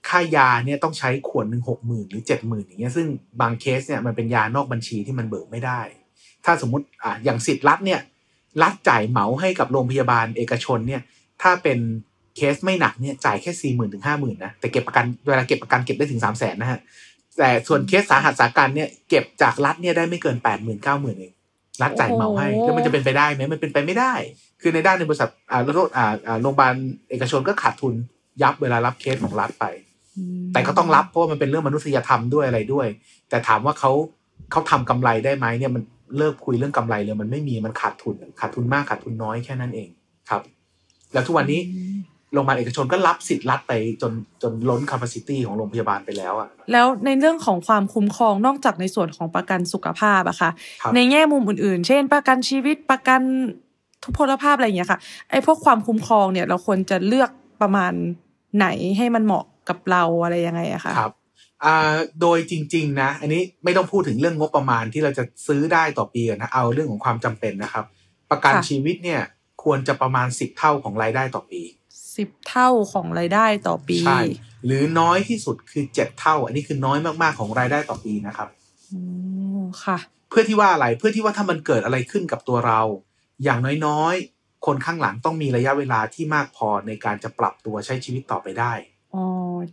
ค่ายาเนี่ยต้องใช้ขวดหนึ่งหกหมื่นหรือเจ็ดหมื่นอย่างเงี้ยซึ่งบางเคสเนี่ยมันเป็นยานอกบัญชีที่มันเบิกไม่ได้ ถ้าสมมติอะอย่างสิทธิ์รัฐเนี่ย รัฐจ่ายเหมาให้กับโรงพยาบาลเอกชนเนี่ย ถ้าเป็นเคสไม่หนักเนี่ยจ่ายแค่สี่หมื่นถึงห้าหมื่นนะแต่เก็บประกันเวลาเก็บประกันเก็บได้ถึงสามแสนนะฮะ แต่ส่วนเคสสาหัสสากรรจ์เนี่ยเก็บจากรัฐเนี่ยได้ไม่เกินแปดหมื่นเก้าหมื่นเองรัฐจ่ายเหมาให้โอ้โหแล้วมันจะเป็นไปได้ไหมมันเป็นไปไม่ได้ คือในด้านในบริษัทอ่าโทษอ่าอ่าโรงพยาบาลเอกชนก็ขาดทุนยับเวลารับเคสของรัฐไป แต่ก็ต้องรับเพราะว่ามันเป็นเรื่องมนุษยธรรมด้วยอะไรด้วย แต่ถามว่าเขาเขาทำกำไรได้ไหมเนี่ยมันเลิกคุยเรื่องกำไรเลยมันไม่มีมันขาดทุนขาดทุนมากขาดทุนน้อยแค่นั้นเองครับ แล้วทุกวันนี้ โรงพยาบาลเอกชนก็รับสิทธิ์รัฐไปจนจนล้น capacity ของโรงพยาบาลไปแล้วอะแล้วในเรื่องของความคุ้มครองนอกจากในส่วนของประกันสุขภาพอะค่ะครับในแง่มุมอื่นๆ เช่น ประกันชีวิตประกันทุพพลภาพอะไรอย่างเงี้ยค่ะไอ้พวกความคุ้มครองเนี่ยเราควรจะเลือกประมาณไหนให้มันเหมาะกับเราอะไรยังไงอะคะครับอ่าโดยจริง ๆ นะ อันนี้ไม่ต้องพูดถึงเรื่องงบประมาณที่เราจะซื้อได้ต่อปีก่อนนะเอาเรื่องของความจำเป็นนะครับ ประกันชีวิตเนี่ยควรจะประมาณสิบเท่าของรายได้ต่อปี สิบเท่าของรายได้ต่อปีใช่หรือน้อยที่สุดคือเจ็ดเท่า อันนี้คือน้อยมากๆของรายได้ต่อปีนะครับอืมค่ะ เพื่อที่ว่าอะไรเพื่อที่ว่าถ้ามันเกิดอะไรขึ้นกับตัวเรา อย่างน้อยๆ คนข้างหลังต้องมีระยะเวลาที่มากพอในการจะปรับตัวใช้ชีวิตต่อไปได้อ๋อ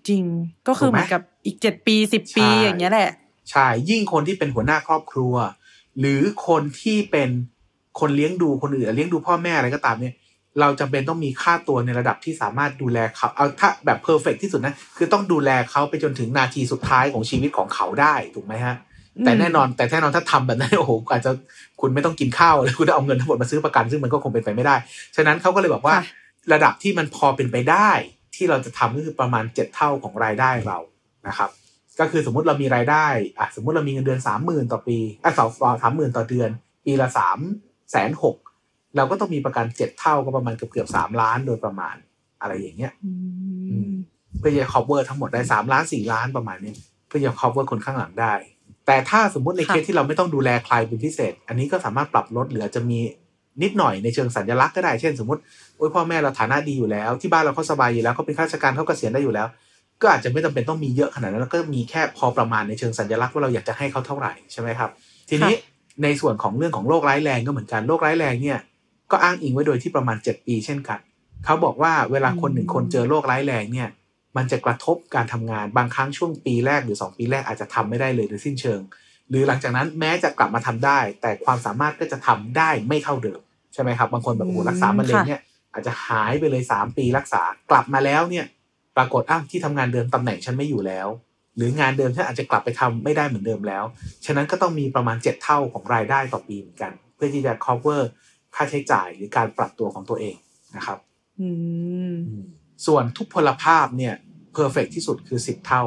จริงก็คือถูกไหมเหมือนกับอีกเจ็ดปีสิบปีใช่อย่างเงี้ยแหละ ใช่ยิ่งคนที่เป็นหัวหน้าครอบครัว หรือคนที่เป็นคนเลี้ยงดูคนอื่นเลี้ยงดูพ่อแม่อะไรก็ตามเนี่ย เราจำเป็นต้องมีค่าตัวในระดับที่สามารถดูแลเขาเอาถ้าแบบเพอร์เฟกที่สุดนะ คือต้องดูแลเขาไปจนถึงนาทีสุดท้ายของชีวิตของเขาได้ถูกไหมฮะ แต่แน่นอนแต่แน่นอนถ้าทำแบบนั้นโอ้โหอาจจะคุณไม่ต้องกินข้าวเลยคุณต้องเอาเงินทั้งหมดมาซื้อประกัน ซึ่งมันก็คงเป็นไปไม่ได้ ฉะนั้นเขาก็เลยบอกว่าค่ะระดับที่มันพอเป็นไปได้ ที่เราจะทำก็คือประมาณเจ็ดเท่าของรายได้เรานะครับ ก็คือสมมุติเรามีรายได้อะสมมุติเรามีเงินเดือนสามหมื่นต่อปีอะสองสามหมื่นต่อเดือน ปีละสามแสนหก เราก็ต้องมีประกันเจ็ดเท่าก็ประมาณเกือบเกือบสามล้านโดยประมาณอะไรอย่างเงี้ยอืมเพื่อจะ cover ทั้งหมดได้สามล้านสี่ล้านประมาณนี้เพื่อจะ cover คนข้างหลังได้ แต่ถ้าสมมุติในค่ะเคสที่เราไม่ต้องดูแลใครเป็นพิเศษ อันนี้ก็สามารถปรับลดเหลือจะมีนิดหน่อยในเชิงสัญลักษณ์ก็ได้เช่น สมมติโอ้ยพ่อแม่เราฐานะดีอยู่แล้ว ที่บ้านเราเขาสบายอยู่แล้วเขาเป็นข้าราชการเขาเกษียณได้อยู่แล้ว ก็อาจจะไม่จำเป็นต้องมีเยอะขนาดนั้นแล้วก็มีแค่พอประมาณในเชิงสัญลักษณ์ว่าเราอยากจะให้เขาเท่าไหร่ใช่ไหมครับ ทีนี้ในส่วนของเรื่องของโรคร้ายแรงก็เหมือนกันโรคร้ายแรงเนี่ย ก็อ้างอิงไว้โดยที่ประมาณ 7 ปีเช่นกัน เขาบอกว่าเวลาคนหนึ่งคนเจอโรคร้ายแรงเนี่ย มันจะกระทบการทำงานบางครั้งช่วงปีแรกหรือ 2 ปีแรกอาจจะทำไม่ได้เลยโดยสิ้นเชิง หรือหลังจากนั้นแม้จะกลับมาทำได้ แต่ความสามารถก็จะทำได้ไม่เท่าเดิมใช่ไหมครับบางคนแบบโอ้โหรักษามะเร็งเนี่ยอาจจะหายไปเลย 3 ปีรักษากลับมาแล้วเนี่ย ปรากฏอ้าวที่ทำงานเดิมตำแหน่งฉันไม่อยู่แล้ว หรืองานเดิมฉันอาจจะกลับไปทำไม่ได้เหมือนเดิมแล้ว ฉะนั้นก็ต้องมีประมาณ 7 เท่าของรายได้ต่อปีเหมือนกัน เพื่อที่จะ cover ค่าใช้จ่ายหรือการปรับตัวของตัวเองนะครับอืมส่วนทุกพลภาพเนี่ย perfect ที่สุดคือ10เท่า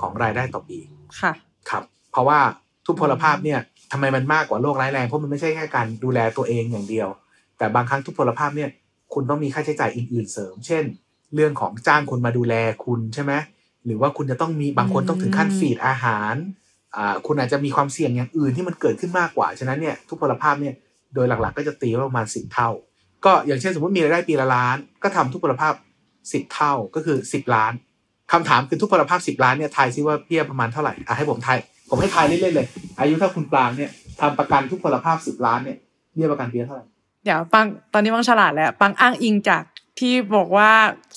ของรายได้ต่อปีค่ะครับ เพราะว่าทุกพลภาพเนี่ยทำไมมันมากกว่าโรคร้ายแรงเพราะมันไม่ใช่แค่การดูแลตัวเองอย่างเดียว แต่บางครั้งทุกพลภาพเนี่ยคุณต้องมีค่าใช้จ่ายอื่นๆเสริม เช่น เรื่องของจ้างคนมาดูแลคุณใช่ไหมหรือว่าคุณจะต้องมีบางคนต้องถึงขั้นฟีดอาหารอ่าคุณอาจจะมีความเสี่ยงอย่างอื่นที่มันเกิดขึ้นมากกว่า ฉะนั้นเนี่ยทุกพลภาพเนี่ย โดยหลักๆ ก็จะตีว่าประมาณสิบเท่า ก็อย่างเช่นสมมติมีรายได้ปีละล้าน ก็ทำทุกพลภาพสิบเท่าก็คือสิบล้านคำถามคือทุกพลภาพสิบล้านเนี่ยทายซิว่าเบี้ยประมาณเท่าไหร่อะให้ผมทายผมให้ทายเล่นๆเลย อายุถ้าคุณปรางเนี่ยทำประกันทุกพลภาพสิบล้านเนี่ยเบี้ยประกันปีละเท่าไหร่เดี๋ยวปังตอนนี้ปังฉลาดแล้วปังอ้างอิงจากที่บอกว่า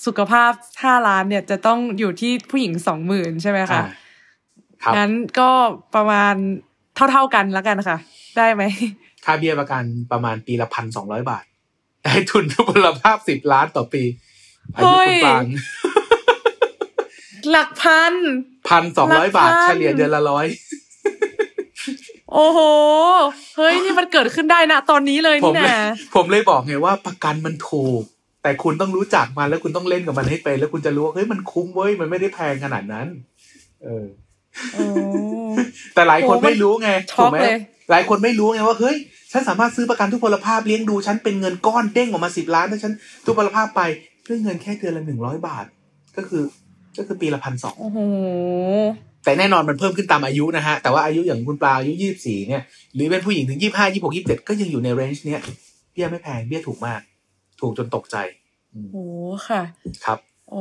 สุขภาพห้าล้านเนี่ยจะต้องอยู่ที่ผู้หญิงสองหมื่นใช่ไหมคะอ่าครับงั้นก็ประมาณเท่าๆกันแล้วกันค่ะ ได้ไหม ค่าเบี้ยประกันประมาณปีละพันสองร้อยบาท ได้ทุนทุพพลภาพสิบล้านต่อปีอายุคุณปรางหลักพันพันสองร้อยบาทหลักพันเฉลี่ยเดือนละร้อยโอ้โห เฮ้ยนี่มันเกิดขึ้นได้นะตอนนี้เลยผมนี่เลยนะผมเลยบอกไงว่าประกันมันถูก แต่คุณต้องรู้จักมันแล้วคุณต้องเล่นกับมันให้เป็นแล้วคุณจะรู้ว่าเฮ้ยมันคุ้มเว้ยมันไม่ได้แพงขนาดนั้น เออโอ้แต่หลายคนโอ้มันไม่รู้ไงช็ถูอกกไหมเลยหลายคนไม่รู้ไงว่าเฮ้ย ฉันสามารถซื้อประกันทุกพลภาพเลี้ยงดูฉันเป็นเงินก้อนเด้งออกมาสิบล้านถ้าฉันทุกพลภาพไปด้วยเงินแค่เดือนละหนึ่งร้อยบาท ก็คือ ก็คือปีละพันสองโอ้โหแต่แน่นอนมันเพิ่มขึ้นตามอายุนะฮะ แต่ว่าอายุอย่างคุณปลาอายุยี่สิบสี่เนี่ย หรือเป็นผู้หญิงถึงยี่ห้ายี่หกยี่เจ็ดก็ยังอยู่ในเรนจ์เนี้ยเบี้ยไม่แพงเบี้ยถูกมาก ถูกจนตกใจอืมโอ้ค่ะ ครับโอ้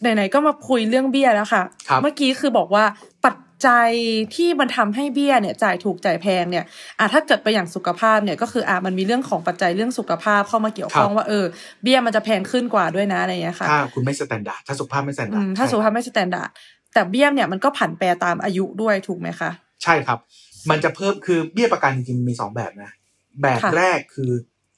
ไหนๆก็มาคุยเรื่องเบี้ยแล้วค่ะครับเมื่อกี้คือบอกว่าปัจ จัยที่มันทำให้เบี้ยเนี่ยจ่ายถูกจ่ายแพงเนี่ยอะถ้าเกิดไปอย่างสุขภาพเนี่ยก็คืออะมันมีเรื่องของปัจจัยเรื่องสุขภาพเข้ามาเกี่ยวข้องว่าเออเบี้ยมันจะแพงขึ้นกว่าด้วยนะอะไรอย่างเงี้ยค่ะถ้คุณไม่ standard ถ้าสุขภาพไม่ standard อืมถ้าสุขภาพไม่ standard แต่เบี้ยเนี่ยมันก็ผันแปรตามอายุด้วยถูกไหมคะ ใช่ครับ มันจะเพิ่มคือเบี้ยประกันจริงๆมีสองแบบนะ แบบค่ะแรกคือ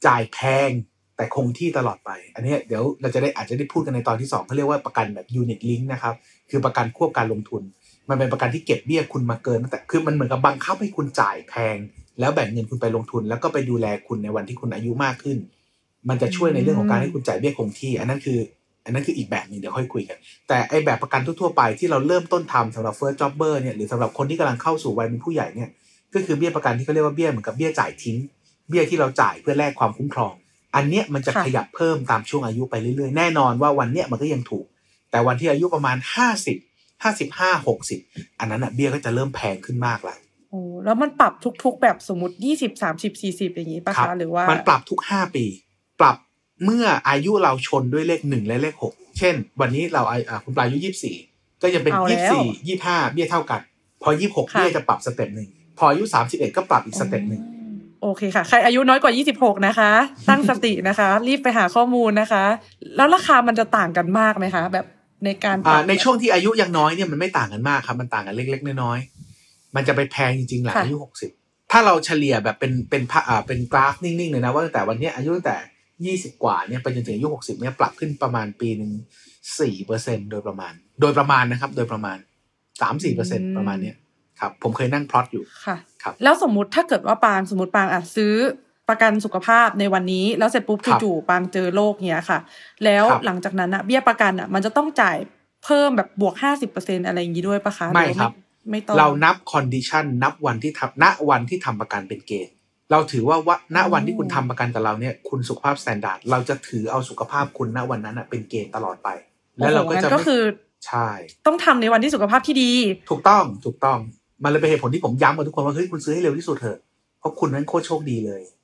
จ่ายแพงแต่คงที่ตลอดไป อันเนี้ยเดี๋ยวเราจะได้อาจจะได้พูดกันในตอนที่สองเขาเรียกว่าประกันแบบยูนิตลิงนะครับ คือประกันควบการลงทุน มันเป็นประกันที่เก็บเบี้ยคุณมาเกินตั้งแต่คือมันเหมือนกับบังคับให้คุณจ่ายแพง แล้วแบ่งเงินคุณไปลงทุน แล้วก็ไปดูแลคุณในวันที่คุณอายุมากขึ้น มันจะช่วยในเรื่องของการให้คุณจ่ายเบี้ยคงที่ อันนั้นคือ อันนั้นคืออีกแบบหนึงเดี๋ยวค่อยคุยกัน แต่ไอแบบประกันทั่วๆไปที่เราเริ่มต้นทำสำหรับ first jobber เนี่ยหรือสำหรับคนที่กำลังเข้าสู่วัยเป็นผู้ใหญ่เนี่ยก็คือเบี้ยประกันที่เขาเรียกว่าเบี้ยเหมือนกับเบี้ยจ่ายทิ้ง เบี้ยที่เราจ่ายเพื่อแลกความคุ้มครอง อันเนี้ยมันจะค่ะขยับเพิ่มตามช่วงอายุไปเรื่อยๆ แน่นอนว่าวันเนี้ยมันก็ยังถูก แต่วันที่อายุประมาณห้าสิบ ห้าสิบห้าหกสิบอันนั้นอะเบี้ยก็จะเริ่มแพงขึ้นมากแล้วโอ้แล้วมันปรับทุก ๆ แบบสมมติยี่สิบสามสิบสี่สิบอย่างนี้ปะครัคะบหรือว่า มันปรับทุกห้าปี ปรับเมื่ออายุเราชนด้วยเลขหนึ่งและเลขหกเช่น วันนี้เราอาอ่าคุณปลาอายุยี่สิบสี่ก็จะเป็นเอาแล้วยี่สิบสี่ยี่ห้าเบี้ยเท่ากัน พอยี่หกค่ะเบี้ยจะปรับ step หนึ่งพออายุสามสิบเอ็ดก็ปรับอีก step หนึ่งโอเคค่ะ ใครอายุน้อยกว่า 26 นะคะ ตั้งสตินะคะ รีบไปหาข้อมูลนะคะ แล้วราคามันจะต่างกันมากไหมคะ แบบ ในการปอ่ารับในช่วงที่อายุยังน้อยเนี่ยมันไม่ต่างกันมากครับ มันต่างกันเล็ก ๆ น้อยๆมันจะไปแพงจริงๆหลังอายุหกสิบถ้าเราเฉลี่ยแบบเป็นเป็นพะอ่าเป็นกราฟนิ่งๆเลยนะว่าตั้งแต่วันเนี้ยอายุตั้งแต่ยี่สิบกว่าเนี่ยไปจนถึงอายุหกสิบเนี่ยปรับขึ้นประมาณปีหนึ่งสี่เปอร์เซ็นต์โดยประมาณ โดยประมาณนะครับ โดยประมาณสามสี่เปอร์เซ็นต์ประมาณเนี้ยครับ ผมเคยนั่งพลอตอยู่ค่ะครับแล้วสมมุติถ้าเกิดว่าปางสมมติปางอะซื้อ ประกันสุขภาพในวันนี้ แล้วเสร็จปุ๊บครับจู่ๆปางเจอโรคเนี้ยค่ะ แล้วครับหลังจากนั้นอะเบี้ยประกันอะมันจะต้องจ่ายเพิ่มแบบบวกห้าสิบเปอร์เซ็นต์อะไรอย่างงี้ด้วยปะคะไม่หอว่าครับ ไม่ต้องเรานับ condition นับวันที่ทำณวันที่ทำประกันเป็นเกณฑ์เราถือว่าว่าณวันที่คุณทำประกันกับเราเนี่ย คุณสุขภาพ standard เราจะถือเอาสุขภาพคุณณวันนั้นนะเป็นเกณฑ์ตลอดไป แล้วเราก็โอ้โหงั้นก็จะไม่คือใช่ ต้องทำในวันที่สุขภาพที่ดี ถูกต้องถูกต้อง มันเลยเป็นเหตุผลที่ผมย้ำกับทุกคนว่าเฮ้ยคุณซื้อให้เร็วที่สุดเถอะเพราะคุณนั้นโคตรโชคดีเลยอืมโ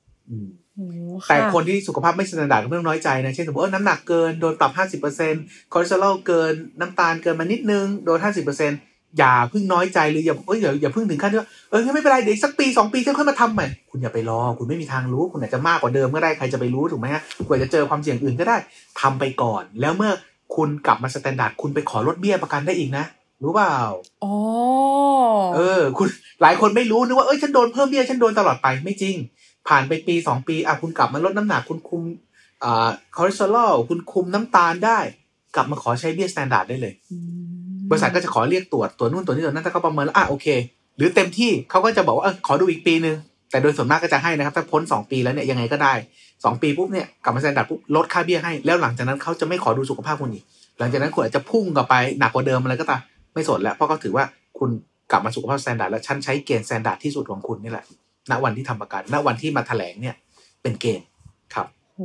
อ้โห แต่คนที่สุขภาพไม่ standard ก็ไม่ต้องน้อยใจนะเช่นสมมติว่าน้ำหนักเกินโดนปรับ50%คอเลสเตอรอลเกินน้ำตาลเกินมานิดนึงโดน50%อย่าเพิ่งน้อยใจหรืออย่าเอ้ยอย่าอย่าเพิ่งถึงขั้นที่ว่าเอองั้นไม่เป็นไรเดี๋ยวอีกสักปีสองปีค่อยมาทำใหม่คุณอย่าไปรอคุณไม่มีทางรู้คุณอาจจะมากกว่าเดิมก็ได้ใครจะไปรู้ถูกไหมฮะกว่าจะเจอความเสี่ยงอื่นก็ได้ทำไปก่อน แล้วเมื่อคุณกลับมา standard คุณไปขอลดเบี้ยประกันได้อีกนะรู้เปล่าอ๋อเออ คุณหลายคนไม่รู้นึกว่าเอ้ยฉันโดนเพิ่มเบี้ยฉันโดนตลอดไปไม่จริง ผ่านไปปีสองปีอะคุณกลับมาลดน้ำหนักคุณคุมอ่าคอเลสเตอรอลคุณคุมน้ำตาลได้ กลับมาขอใช้เบี้ย standard ได้เลย บริษัทก็จะขอเรียกตรวจตรวจนู่นตรวจนี่ตรวจนั่นถ้าเขาประเมินแล้วอะโอเค หรือเต็มที่เขาก็จะบอกว่าเออขอดูอีกปีนึงแต่โดยส่วนมากก็จะให้นะครับ ถ้าพ้น 2 ปีแล้วเนี่ยยังไงก็ได้ 2 ปีปุ๊บเนี่ยกลับมา standard ปุ๊บลดค่าเบี้ยให้ แล้วหลังจากนั้นเขาจะไม่ขอดูสุขภาพคุณอีก หลังจากนั้นคุณอาจจะพุ่งกลับไปหนักกว่าเดิมอะไรก็ตามไม่สนแล้วเพราะเขาถือว่าคุณกลับมาสุขภาพ standard แล้วฉันใช้เกณฑ์ standard ที่สุดของคุณนี่แหละ ณวันที่ทำประกัน ณวันที่มาแถลงเนี่ย เป็นเกณฑ์ครับโห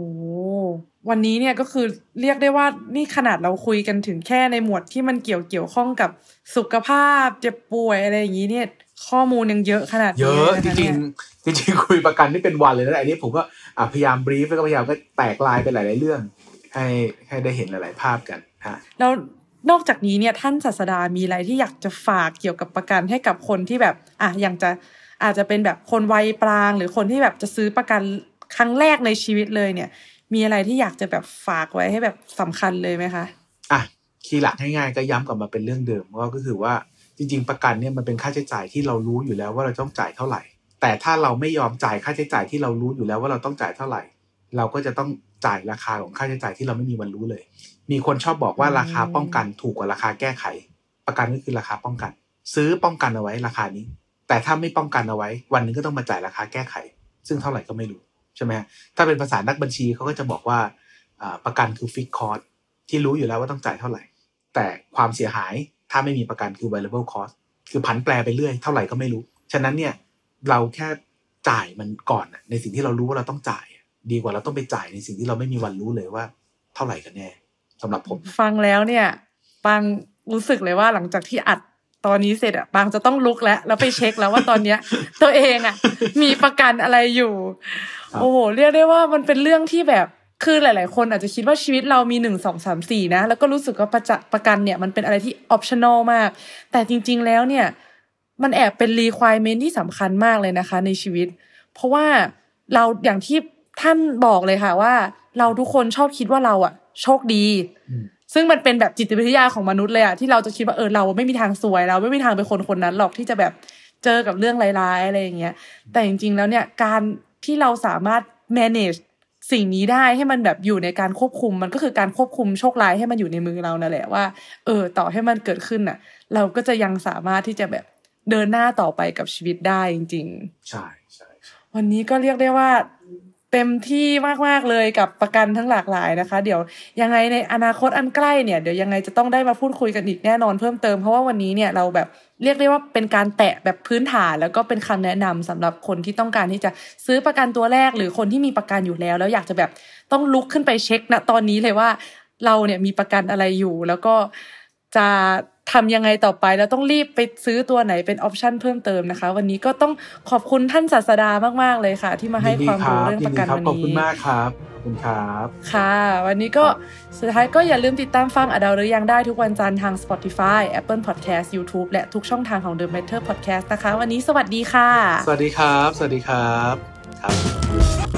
วันนี้เนี่ยก็คือเรียกได้ว่านี่ขนาดเราคุยกันถึงแค่ในหมวดที่มันเกี่ยวเกี่ยวข้องกับสุขภาพเจ็บป่วยอะไรอย่างนี้เนี่ย ข้อมูลยังเยอะขนาดเยนี้อะลจนคริงเนี่ยๆจริงๆคุยประกันนี่เป็นวันเลยนะแต่อันนี้ผมก็อะพยายามบรีฟแล้วก็พยายามก็แตกลายไปหลาย ๆ เรื่อง ให้ให้ได้เห็นหลาย ๆ ภาพกันฮะแล้วนอกจากนี้เนี่ยท่านศาสดามีอะไรที่อยากจะฝากเกี่ยวกับประกันให้กับคนที่แบบอะอย่างจะ อาจจะเป็นแบบคนวัยปราง หรือคนที่แบบจะซื้อประกันครั้งแรกในชีวิตเลยเนี่ย มีอะไรที่อยากจะแบบฝากไว้ให้แบบสำคัญเลยไหมคะอะคีย์หลักง่ายๆก็ย้ำกลับมาเป็นเรื่องเดิมว่าก็คือว่าจริง ๆ ประกันเนี่ยมันเป็นค่าใช้จ่ายที่เรารู้อยู่แล้วว่าเราต้องจ่ายเท่าไหร่ แต่ถ้าเราไม่ยอมจ่ายค่าใช้จ่ายที่เรารู้อยู่แล้วว่าเราต้องจ่ายเท่าไหร่ เราก็จะต้องจ่ายราคาของค่าใช้จ่ายที่เราไม่มีวันรู้เลย มีคนชอบบอกว่าราคาป้องกันถูกกว่าราคาแก้ไข ประกันก็คือราคาป้องกัน ซื้อป้องกันเอาไว้ราคานี้ แต่ถ้าไม่ป้องกันเอาไว้ วันหนึงก็ต้องมาจ่ายราคาแก้ไข ซึ่งเท่าไหร่ก็ไม่รู้ใช่ไหมถ้าเป็นภาษานักบัญชีเขาก็จะบอกว่าประกันคือฟิกคอร์สที่รู้อยู่แล้วว่าต้องจ่ายเท่าไหร่ แต่ความเสียหายถ้าไม่มีประกันคือ variable cost คือผันแปรไปเรื่อยเท่าไหร่ก็ไม่รู้ ฉะนั้นเนี่ยเราแค่จ่ายมันก่อนน่ะในสิ่งที่เรารู้ว่าเราต้องจ่าย ดีกว่าเราต้องไปจ่ายในสิ่งที่เราไม่มีวันรู้เลยว่า เท่าไหร่กันแน่สำหรับผม ฟังแล้วเนี่ยปางรู้สึกเลยว่าหลังจากที่อัด ตอนนี้เสร็จอะปางจะต้องลุกแล้วแล้วไปเช็คแล้วว่าตอนเนี้ย ตัวเองอะมีประกันอะไรอยู่ครับโอ้โหเรียกได้ว่ามันเป็นเรื่องที่แบบคือหลาย ๆ คนอาจจะคิดว่าชีวิตเรามีหนึ่งสองสามสี่นะ แล้วก็รู้สึกว่าประจะประกันเนี่ยมันเป็นอะไรที่ออปชั่นอลมาก แต่จริง ๆ แล้วเนี่ย มันแอบเป็น requirement ที่สำคัญมากเลยนะคะ ในชีวิต เพราะว่าเราอย่างที่ท่านบอกเลยค่ะว่า เราทุกคนชอบคิดว่าเราอะโชคดีอืม ซึ่งมันเป็นแบบจิตวิทยาของมนุษย์เลยอะที่เราจะคิดว่าเออเราไม่มีทางสวยเราไม่มีทางเป็นคนคนนั้นหรอกที่จะแบบเจอกับเรื่องร้ายๆอะไรอย่างเงี้ยแต่จริงๆแล้วเนี่ยการที่เราสามารถ manage สิ่งนี้ได้ให้มันแบบอยู่ในการควบคุมมันก็คือการควบคุมโชคร้ายให้มันอยู่ในมือเรานั่นแหละว่า เออ ต่อให้มันเกิดขึ้นน่ะ เราก็จะยังสามารถที่จะแบบเดินหน้าต่อไปกับชีวิตได้จริง ๆ ใช่ใช่ใช่วันนี้ก็เรียกได้ว่า เต็มที่มากๆเลยกับประกันทั้งหลากหลายนะคะ เดี๋ยวยังไงในอนาคตอันใกล้เนี่ยเดี๋ยวยังไงจะต้องได้มาพูดคุยกันอีกแน่นอนเพิ่มเติมเพราะว่าวันนี้เนี่ยเราแบบเรียกได้ว่าเป็นการแตะแบบพื้นฐาน แล้วก็เป็นคำแนะนำสำหรับคนที่ต้องการที่จะซื้อประกันตัวแรก หรือคนที่มีประกันอยู่แล้ว แล้วอยากจะแบบต้องลุกขึ้นไปเช็คณตอนนี้เลยว่า เราเนี่ยมีประกันอะไรอยู่แล้วก็ จะทำยังไงต่อไปแล้วต้องรีบไปซื้อตัวไหนเป็นออปชันเพิ่มเติมนะคะ วันนี้ก็ต้องขอบคุณท่านศาสดามาก ๆ เลยค่ะ ที่มาให้ความรู้เรื่องประกันยิวันดีครับขอบคุณนี้มากครับขอบคุณครับ ค่ะ วันนี้ก็สุดท้ายก็อย่าลืมติดตามฟังอดาหรือยังได้ทุกวันจันทร์ทาง Spotify Apple Podcast YouTube และทุกช่องทางของ The Matter Podcast นะคะ วันนี้สวัสดีค่ะ สวัสดีครับ สวัสดีครับครับ